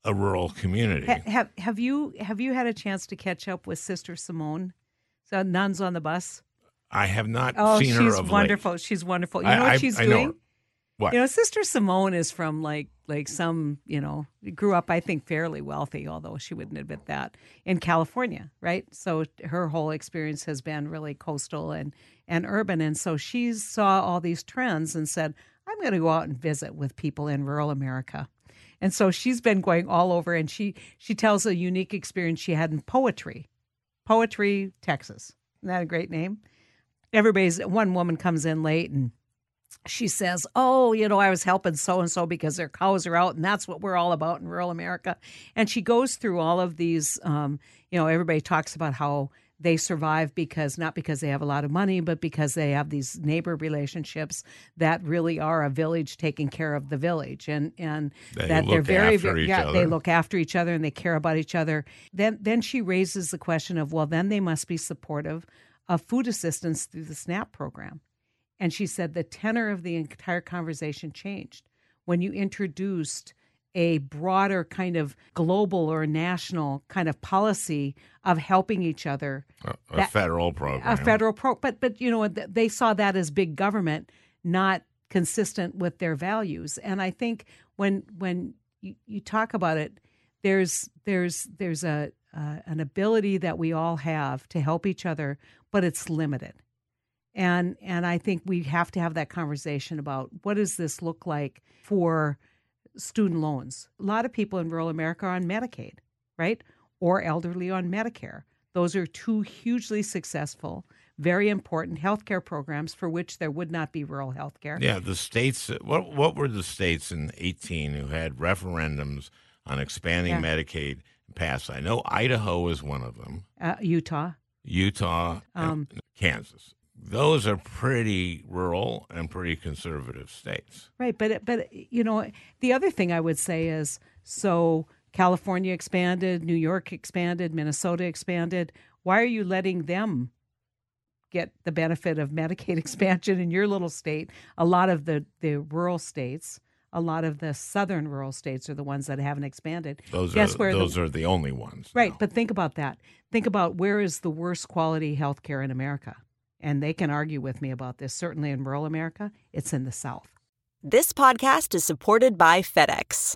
a rural community. Ha- have have you have you had a chance to catch up with Sister Simone? So nuns on the bus. I have not Oh, seen she's her late. wonderful. She's wonderful. You I- know what I- she's I doing? her. What? You know, Sister Simone is from like like some, you know, grew up I think fairly wealthy, although she wouldn't admit that, in California, right? So her whole experience has been really coastal and and urban and so she saw all these trends and said, I'm going to go out and visit with people in rural America. And so she's been going all over and she she tells a unique experience she had in poetry. Poetry, Texas. Isn't that a great name? Everybody's one woman comes in late and she says, Oh, you know, I was helping so and so because their cows are out, and that's what we're all about in rural America. And she goes through all of these, um, you know, everybody talks about how they survive because not because they have a lot of money, but because they have these neighbor relationships that really are a village taking care of the village, and and They that they're very, after very each yeah, they look after each other and they care about each other. Then then she raises the question of well, then they must be supportive of food assistance through the SNAP program. And she said the tenor of the entire conversation changed. When you introduced a broader kind of global or national kind of policy of helping each other a, a that- federal program. a federal pro but but you know they saw that as big government not consistent with their values. And i think when when you, you talk about it there's there's there's a uh, an ability that we all have to help each other but it's limited and and i think we have to have that conversation about what does this look like for student loans a lot of people in rural america are on medicaid right or elderly on medicare those are two hugely successful very important healthcare programs for which there would not be rural healthcare. Yeah, the states. What what were the states in eighteen who had referendums on expanding Yeah. Medicaid passed? I know Idaho was one of them. Uh, Utah. Utah, and Um, Kansas. Those are pretty rural and pretty conservative states. Right, but but you know, the other thing I would say is so California expanded, New York expanded, Minnesota expanded. Why are you letting them get the benefit of Medicaid (laughs) expansion in your little state? A lot of the the rural states, a lot of the southern rural states are the ones that haven't expanded. Those Guess are where the- those are the only ones. Right, now. but think about that. Think about where is the worst quality health care in America? And they can argue with me about this. Certainly in rural America, it's in the South. This podcast is supported by FedEx.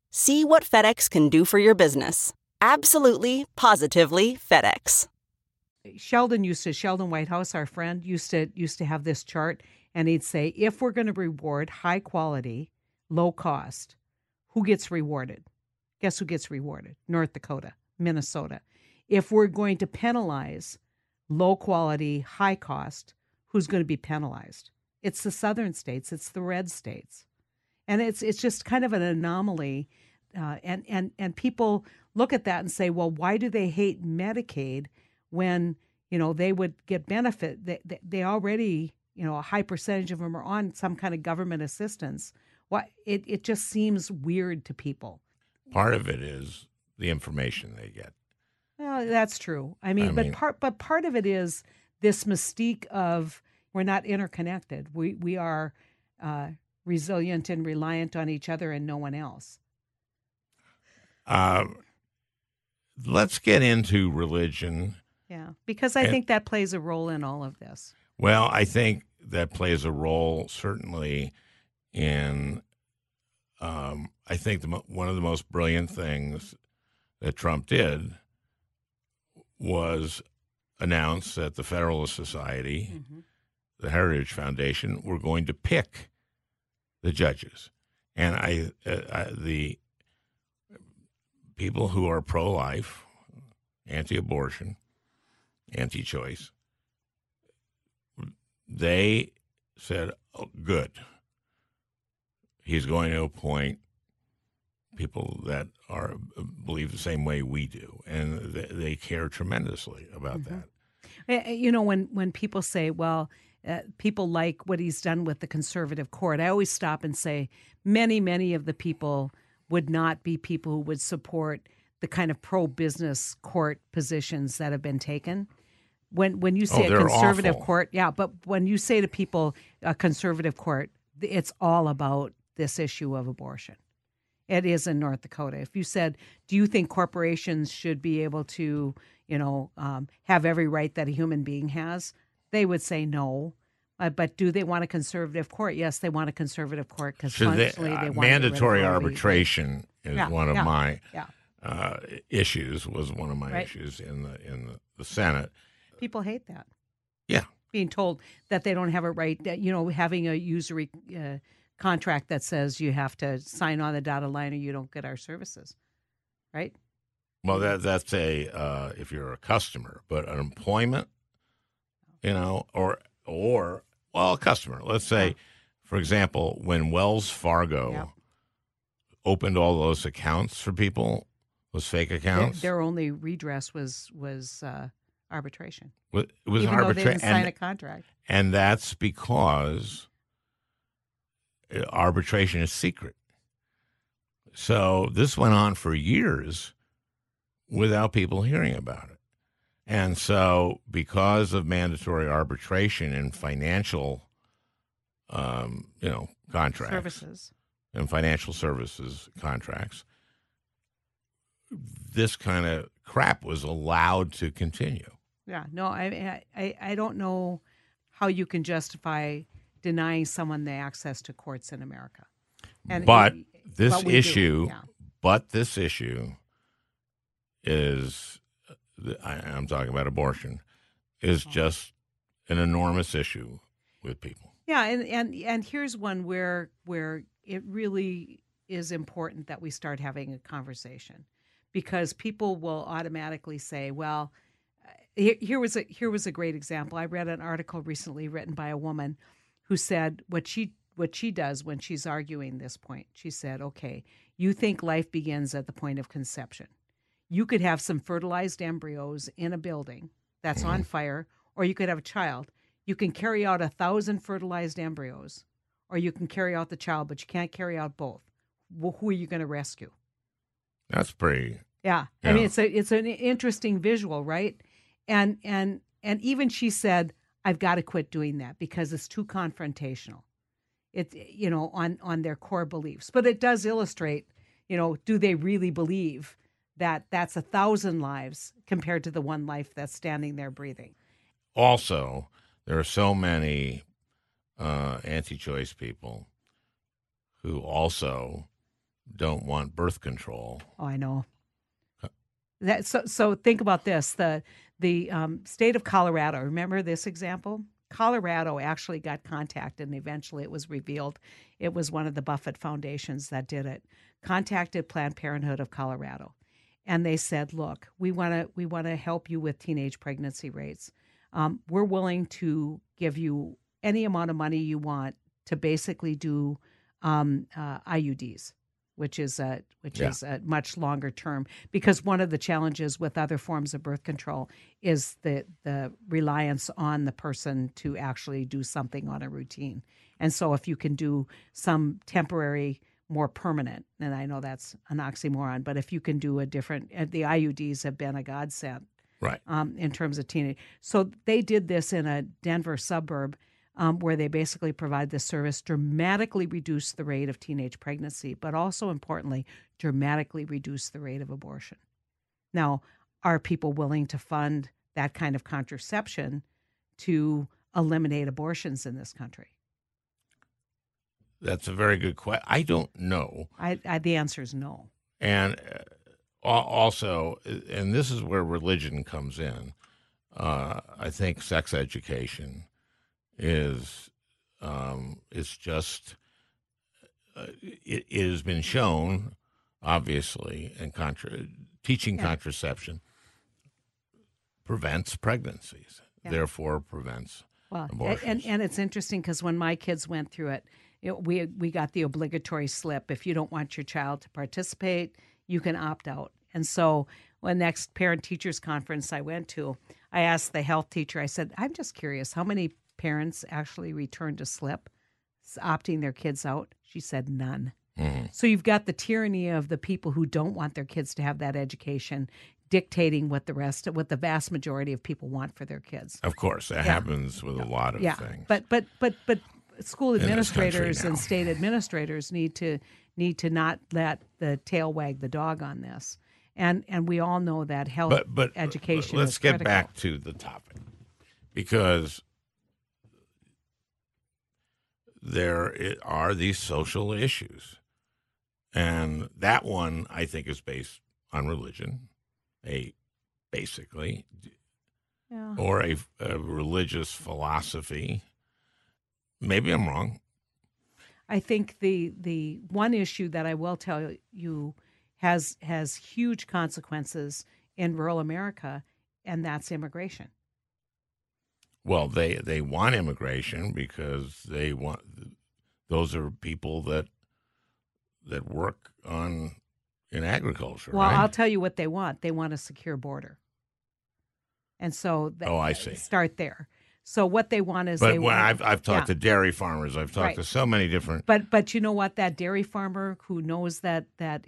See what FedEx can do for your business. Absolutely, positively FedEx. Sheldon used to Sheldon Whitehouse, our friend, used to used to have this chart, and he'd say, if we're going to reward high quality, low cost, who gets rewarded? Guess who gets rewarded? North Dakota, Minnesota. If we're going to penalize low quality, high cost, who's going to be penalized? It's the southern states. It's the red states, and it's it's just kind of an anomaly. Uh, and and and people look at that and say, well, why do they hate Medicaid when you know they would get benefit? They they, they already you know a high percentage of them are on some kind of government assistance. Why it it just seems weird to people. Part of it is the information they get. Well, that's true. I mean, I but mean- part but part of it is this mystique of we're not interconnected. We we are uh, resilient and reliant on each other and no one else. Uh, let's get into religion. Yeah, because I And- think that plays a role in all of this. Well, I think that plays a role certainly in. Um, I think the, one of the most brilliant things that Trump did was announce that the Federalist Society, the Heritage Foundation, were going to pick the judges, and I, uh, I the people who are pro-life, anti-abortion, anti-choice they said, oh, good. He's going to appoint people that are believe the same way we do, and they, they care tremendously about that. Eh, eh, You know, when when people say, "Well," uh, people like what he's done with the conservative court. I always stop and say, many, many of the people would not be people who would support the kind of pro-business court positions that have been taken. When when you say Oh, a conservative awful. court, yeah, but when you say to people a conservative court, it's all about this issue of abortion. It is in North Dakota. If you said, "Do you think corporations should be able to, you know, um, have every right that a human being has?" They would say no. Uh, but do they want a conservative court? Yes, they want a conservative court because Should they, they, uh, want to get rid of mandatory arbitration is Yeah, one of yeah, my Yeah, uh, issues. Was one of my Right. issues in the in the, the Senate. people hate that. Yeah, Being told that they don't have a right, that, you know, having a usury uh, contract that says you have to sign on the dotted line or you don't get our services, right? Well, that that's a uh, if you're a customer, but an employment, you know, or or well, a customer. Let's say, for example, when Wells Fargo Yeah. opened all those accounts for people, those fake accounts, their only redress was was uh, arbitration, it was even though they arbitration, didn't sign and, a contract. and that's because uh, arbitration is secret. So this went on for years without people hearing about it. And so, because of mandatory arbitration in financial, um, you know, contracts Services. and financial services contracts, this kind of crap was allowed to continue. Yeah, no, I, I, I don't know how you can justify denying someone the access to courts in America. And but it- this but issue, yeah. but this issue is, I, I'm talking about abortion, is Uh-huh. just an enormous issue with people. Yeah, and, and and here's one where where it really is important that we start having a conversation because people will automatically say, well, here, here was a here was a great example. I read an article recently written by a woman who said what she what she does when she's arguing this point. She said, "Okay, you think life begins at the point of conception. You could have some fertilized embryos in a building that's on mm-hmm. fire, or you could have a child. You can carry out a thousand fertilized embryos, or you can carry out the child, but you can't carry out both. Well, who are you going to rescue? That's pretty. Yeah. I mean it's a it's an interesting visual, right? And and and even she said, I've got to quit doing that because it's too confrontational. It you know, on on their core beliefs. But it does illustrate, you know, do they really believe that that's a thousand lives compared to the one life that's standing there breathing? Also, there are so many uh, anti-choice people who also don't want birth control. Oh, I know. That so so think about this. The the um, state of Colorado, remember this example? Colorado actually got contacted and eventually it was revealed it was one of the Buffett foundations that did it. Contacted Planned Parenthood of Colorado. And they said, "Look, we want to we want to help you with teenage pregnancy rates. Um, we're willing to give you any amount of money you want to basically do um, uh, IUDs, which is a which Yeah. is a much longer term. Because one of the challenges with other forms of birth control is the the reliance on the person to actually do something on a routine. And so, if you can do some temporary, more permanent, and I know that's an oxymoron, but if you can do a different, the IUDs have been a godsend Right. um, in terms of teenage. So they did this in a Denver suburb um, where they basically provide this service, dramatically reduce the rate of teenage pregnancy, but also importantly, dramatically reduce the rate of abortion. Now, are people willing to fund that kind of contraception to eliminate abortions in this country? That's a very good question. I don't know. I, I, the answer is no. and uh, also, and this is where religion comes in. Uh, I think sex education is um, is just uh, it, it has been shown, obviously, and contra- teaching Yeah. contraception prevents pregnancies, Yeah. therefore prevents Well, a- and and it's interesting because when my kids went through it, it, we we got the obligatory slip. If you don't want your child to participate, you can opt out. And so, when next parent teachers conference I went to, I asked the health teacher. I said, "I'm just curious, how many parents actually returned a slip, opting their kids out?" She said, "None." Mhm. So you've got the tyranny of the people who don't want their kids to have that education dictating what the rest what the vast majority of people want for their kids. Of course, that Yeah. happens with a lot of yeah, things. but but but but school administrators and state administrators need to need to not let the tail wag the dog on this. And and we all know that health but but education. Let's get critical. back to the topic because there are these social issues, and that one I think is based on religion, a basically, Yeah. or a, a religious philosophy. Maybe I'm wrong. I think the the one issue that I will tell you has has huge consequences in rural America, and that's immigration. Well, they they want immigration because they want those are people that that work on in agriculture. Well, right? I'll tell you what they want. They want a secure border, and so Oh, I see. Start there. So what they want is they but want, I've I've talked yeah. to dairy farmers, I've talked Right. to so many different. But but you know what? That dairy farmer who knows that that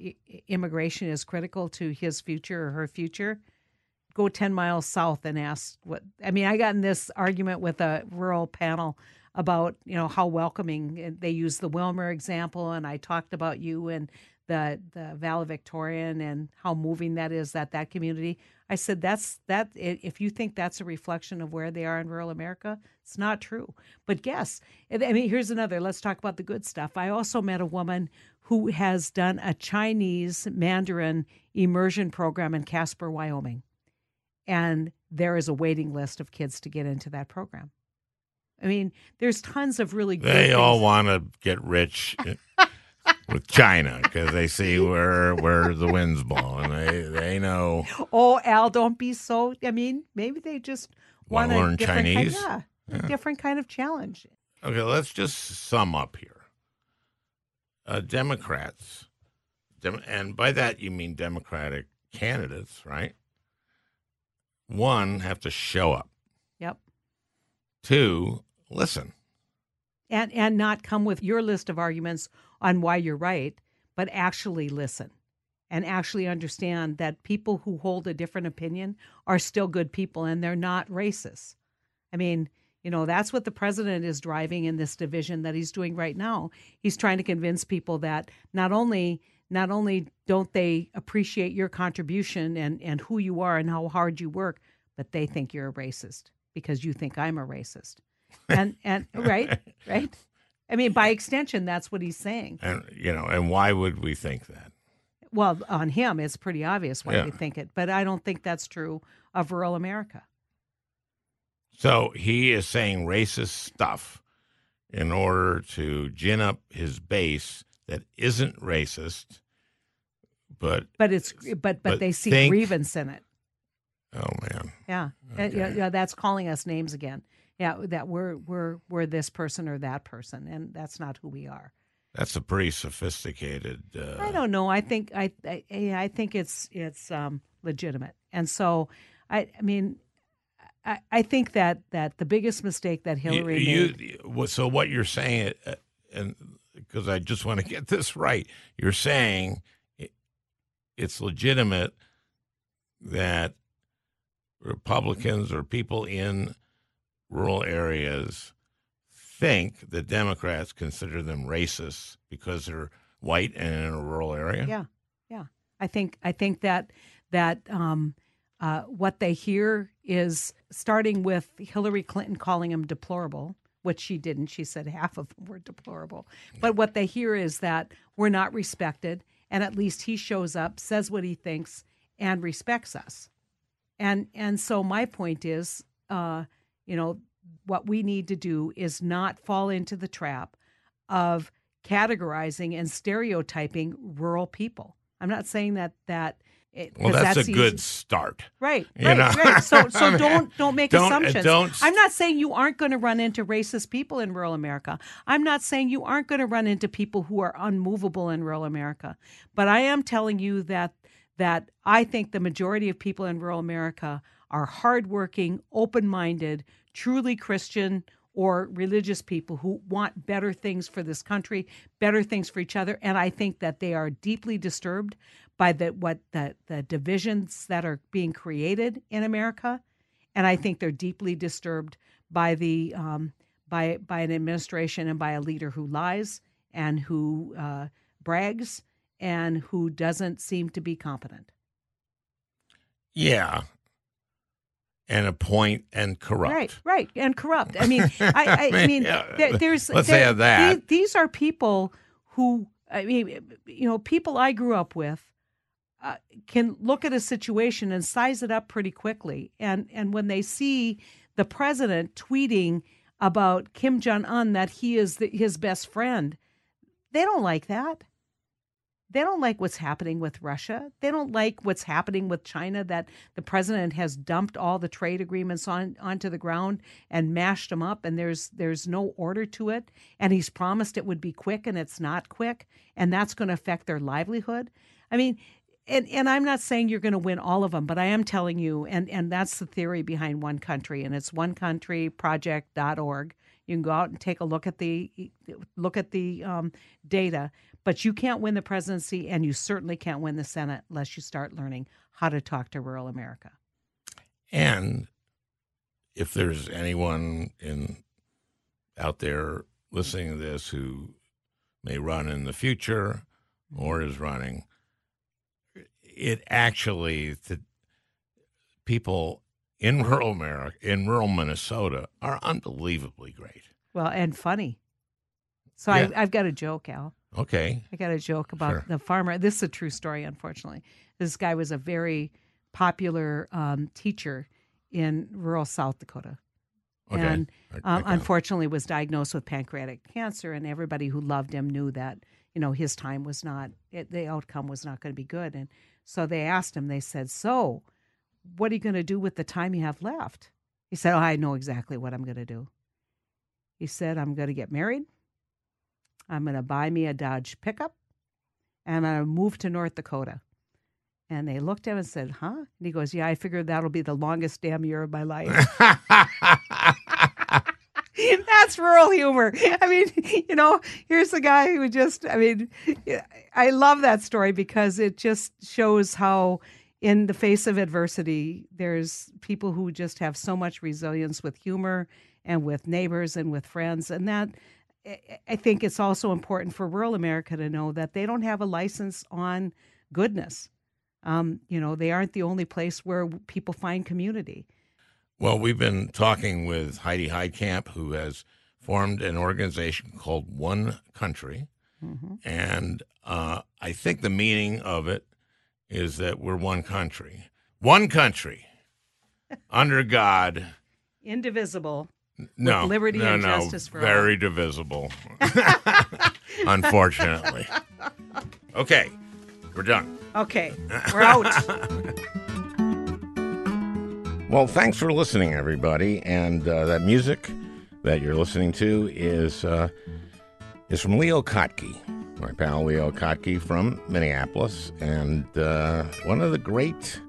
immigration is critical to his future or her future, go ten miles south and ask what. I mean, I got in this argument with a rural panel about you know how welcoming they use the Willmar example, and I talked about you and the the valedictorian and how moving that is that that community. I said that's that if you think that's a reflection of where they are in rural America, it's not true. But guess, I mean, here's another. Let's talk about the good stuff. I also met a woman who has done a Chinese Mandarin immersion program in Casper, Wyoming, and there is a waiting list of kids to get into that program. I mean, there's tons of really. Good. They all want to get rich. (laughs) with China because they see where where the wind's blowing. They they know. Oh, Al, don't be so. I mean, maybe they just want to learn Chinese. Kind, yeah, yeah, different kind of challenge. Okay, let's just sum up here. Uh, Democrats, dem- and by that you mean Democratic candidates, right? One have to show up. Yep. Two, listen. And and not come with your list of arguments on why you're right, but actually listen and actually understand that people who hold a different opinion are still good people and they're not racist. I mean, you know, that's what the president is driving in this division that he's doing right now. He's trying to convince people that not only not only don't they appreciate your contribution and, and who you are and how hard you work, but they think you're a racist because you think I'm a racist. And and right, right? I mean, by extension, that's what he's saying. And you know, and why would we think that? Well, on him, it's pretty obvious why yeah. we think it, but I don't think that's true of rural America. So he is saying racist stuff in order to gin up his base that isn't racist, but but it's but but, but they see think, grievance in it. Oh man, yeah, okay. yeah, yeah, that's calling us names again yeah, that we're we're we're this person or that person, and that's not who we are. That's a pretty sophisticated. Uh... I don't know. I think I, I I think it's it's um, legitimate, and so I I mean. I, I think that, that the biggest mistake that Hillary you, made. so what you're saying, uh, and because I just want to (laughs) get this right, you're saying it's legitimate that Republicans or people in rural areas think that Democrats consider them racist because they're white and in a rural area. Yeah, yeah. I think I think that that um, uh, what they hear is starting with Hillary Clinton calling them deplorable, which she didn't. She said half of them were deplorable. But what they hear is that we're not respected, and at least he shows up, says what he thinks, and respects us. And and so my point is. Uh, you know, what we need to do is not fall into the trap of categorizing and stereotyping rural people. I'm not saying that that it, well, that's, that's, a good start, right? Right, right. So, so I (laughs) mean, don't don't make don't, assumptions. Don't... I'm not saying you aren't going to run into racist people in rural America. I'm not saying you aren't going to run into people who are unmovable in rural America. But I am telling you that that I think the majority of people in rural America are hardworking, open minded, truly Christian or religious people who want better things for this country, better things for each other. And I think that they are deeply disturbed by the what the, the divisions that are being created in America. And I think they're deeply disturbed by the um, by by an administration and by a leader who lies and who uh, brags and who doesn't seem to be competent. Yeah, and appoint and corrupt. Right, right, and corrupt. I mean, (laughs) I, I, I mean, there, there's let's there, say that these, these, are people who, I mean, you know, people I grew up with uh, can look at a situation and size it up pretty quickly, and and when they see the president tweeting about Kim Jong Un that he is the, his best friend, they don't like that. They don't like what's happening with Russia. They don't like what's happening with China that the president has dumped all the trade agreements on onto the ground and mashed them up and there's there's no order to it and he's promised it would be quick and it's not quick and that's going to affect their livelihood. I mean, and, and I'm not saying you're going to win all of them, but I am telling you, and, and that's the theory behind One Country, and it's onecountryproject.org. You can go out and take a look at the look at the um, data. But you can't win the presidency, and you certainly can't win the Senate unless you start learning how to talk to rural America. And if there's anyone in out there listening to this who may run in the future or is running, it actually the people in rural America, in rural Minnesota, are unbelievably great. Well, and funny. So Yeah. I, I've got a joke, Al. Okay, I got a joke about Sure. the farmer. This is a true story, unfortunately. This guy was a very popular um, teacher in rural South Dakota. okay. And um, unfortunately was diagnosed with pancreatic cancer and everybody who loved him knew that you know his time was not it, the outcome was not going to be good and so they asked him they said so what are you going to do with the time you have left? He said oh, i know exactly what i'm going to do. He said i'm going to get married. I'm going to buy me a dodge pickup and i'm going to move to north dakota. And they looked at him and said huh? And he goes yeah i figured that'll be the longest damn year of my life (laughs) That's rural humor. I mean, (laughs) you know, here's the guy who just, I mean, I love that story because it just shows how, in the face of adversity, there's people who just have so much resilience with humor and with neighbors and with friends. And that, I- think it's also important for rural America to know that they don't have a license on goodness. Um, you know, they aren't the only place where people find community. Well, we've been talking with Heidi Heitkamp, who has formed an organization called One Country. And uh, I think the meaning of it is that we're one country. One country (laughs) under God. Indivisible. No. liberty no, and no, justice for all. Very divisible. (laughs) Unfortunately. (laughs) Okay. We're done. Okay, we're out. Well, thanks for listening, everybody. And uh, that music that you're listening to is uh, is from Leo Kottke, my pal Leo Kottke from Minneapolis, and uh, one of the great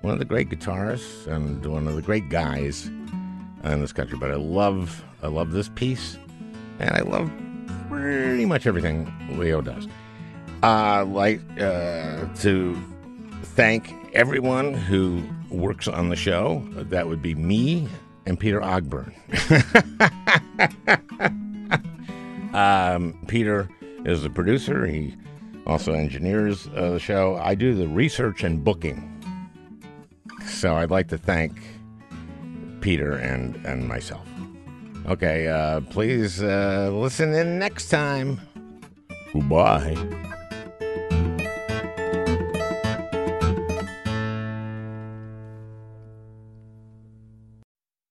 one of the great guitarists and one of the great guys in this country. But I love I love this piece, and I love pretty much everything Leo does. Uh, like uh, to thank everyone who works on the show. That would be me and Peter Ogburn. (laughs) um, Peter is the producer. He also engineers uh, the show. I do the research and booking. So I'd like to thank Peter and, and myself. Okay, uh, please uh, listen in next time. Goodbye.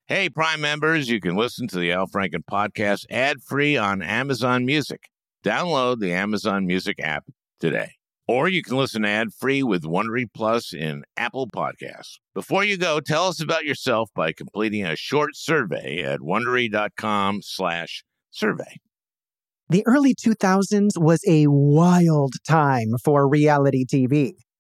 Hey, Prime members, you can listen to the Al Franken podcast ad free on Amazon Music. Download the Amazon Music app today. Or you can listen ad free with Wondery Plus in Apple Podcasts. Before you go, tell us about yourself by completing a short survey at wondery.com slash survey. The early 2000s was a wild time for reality TV.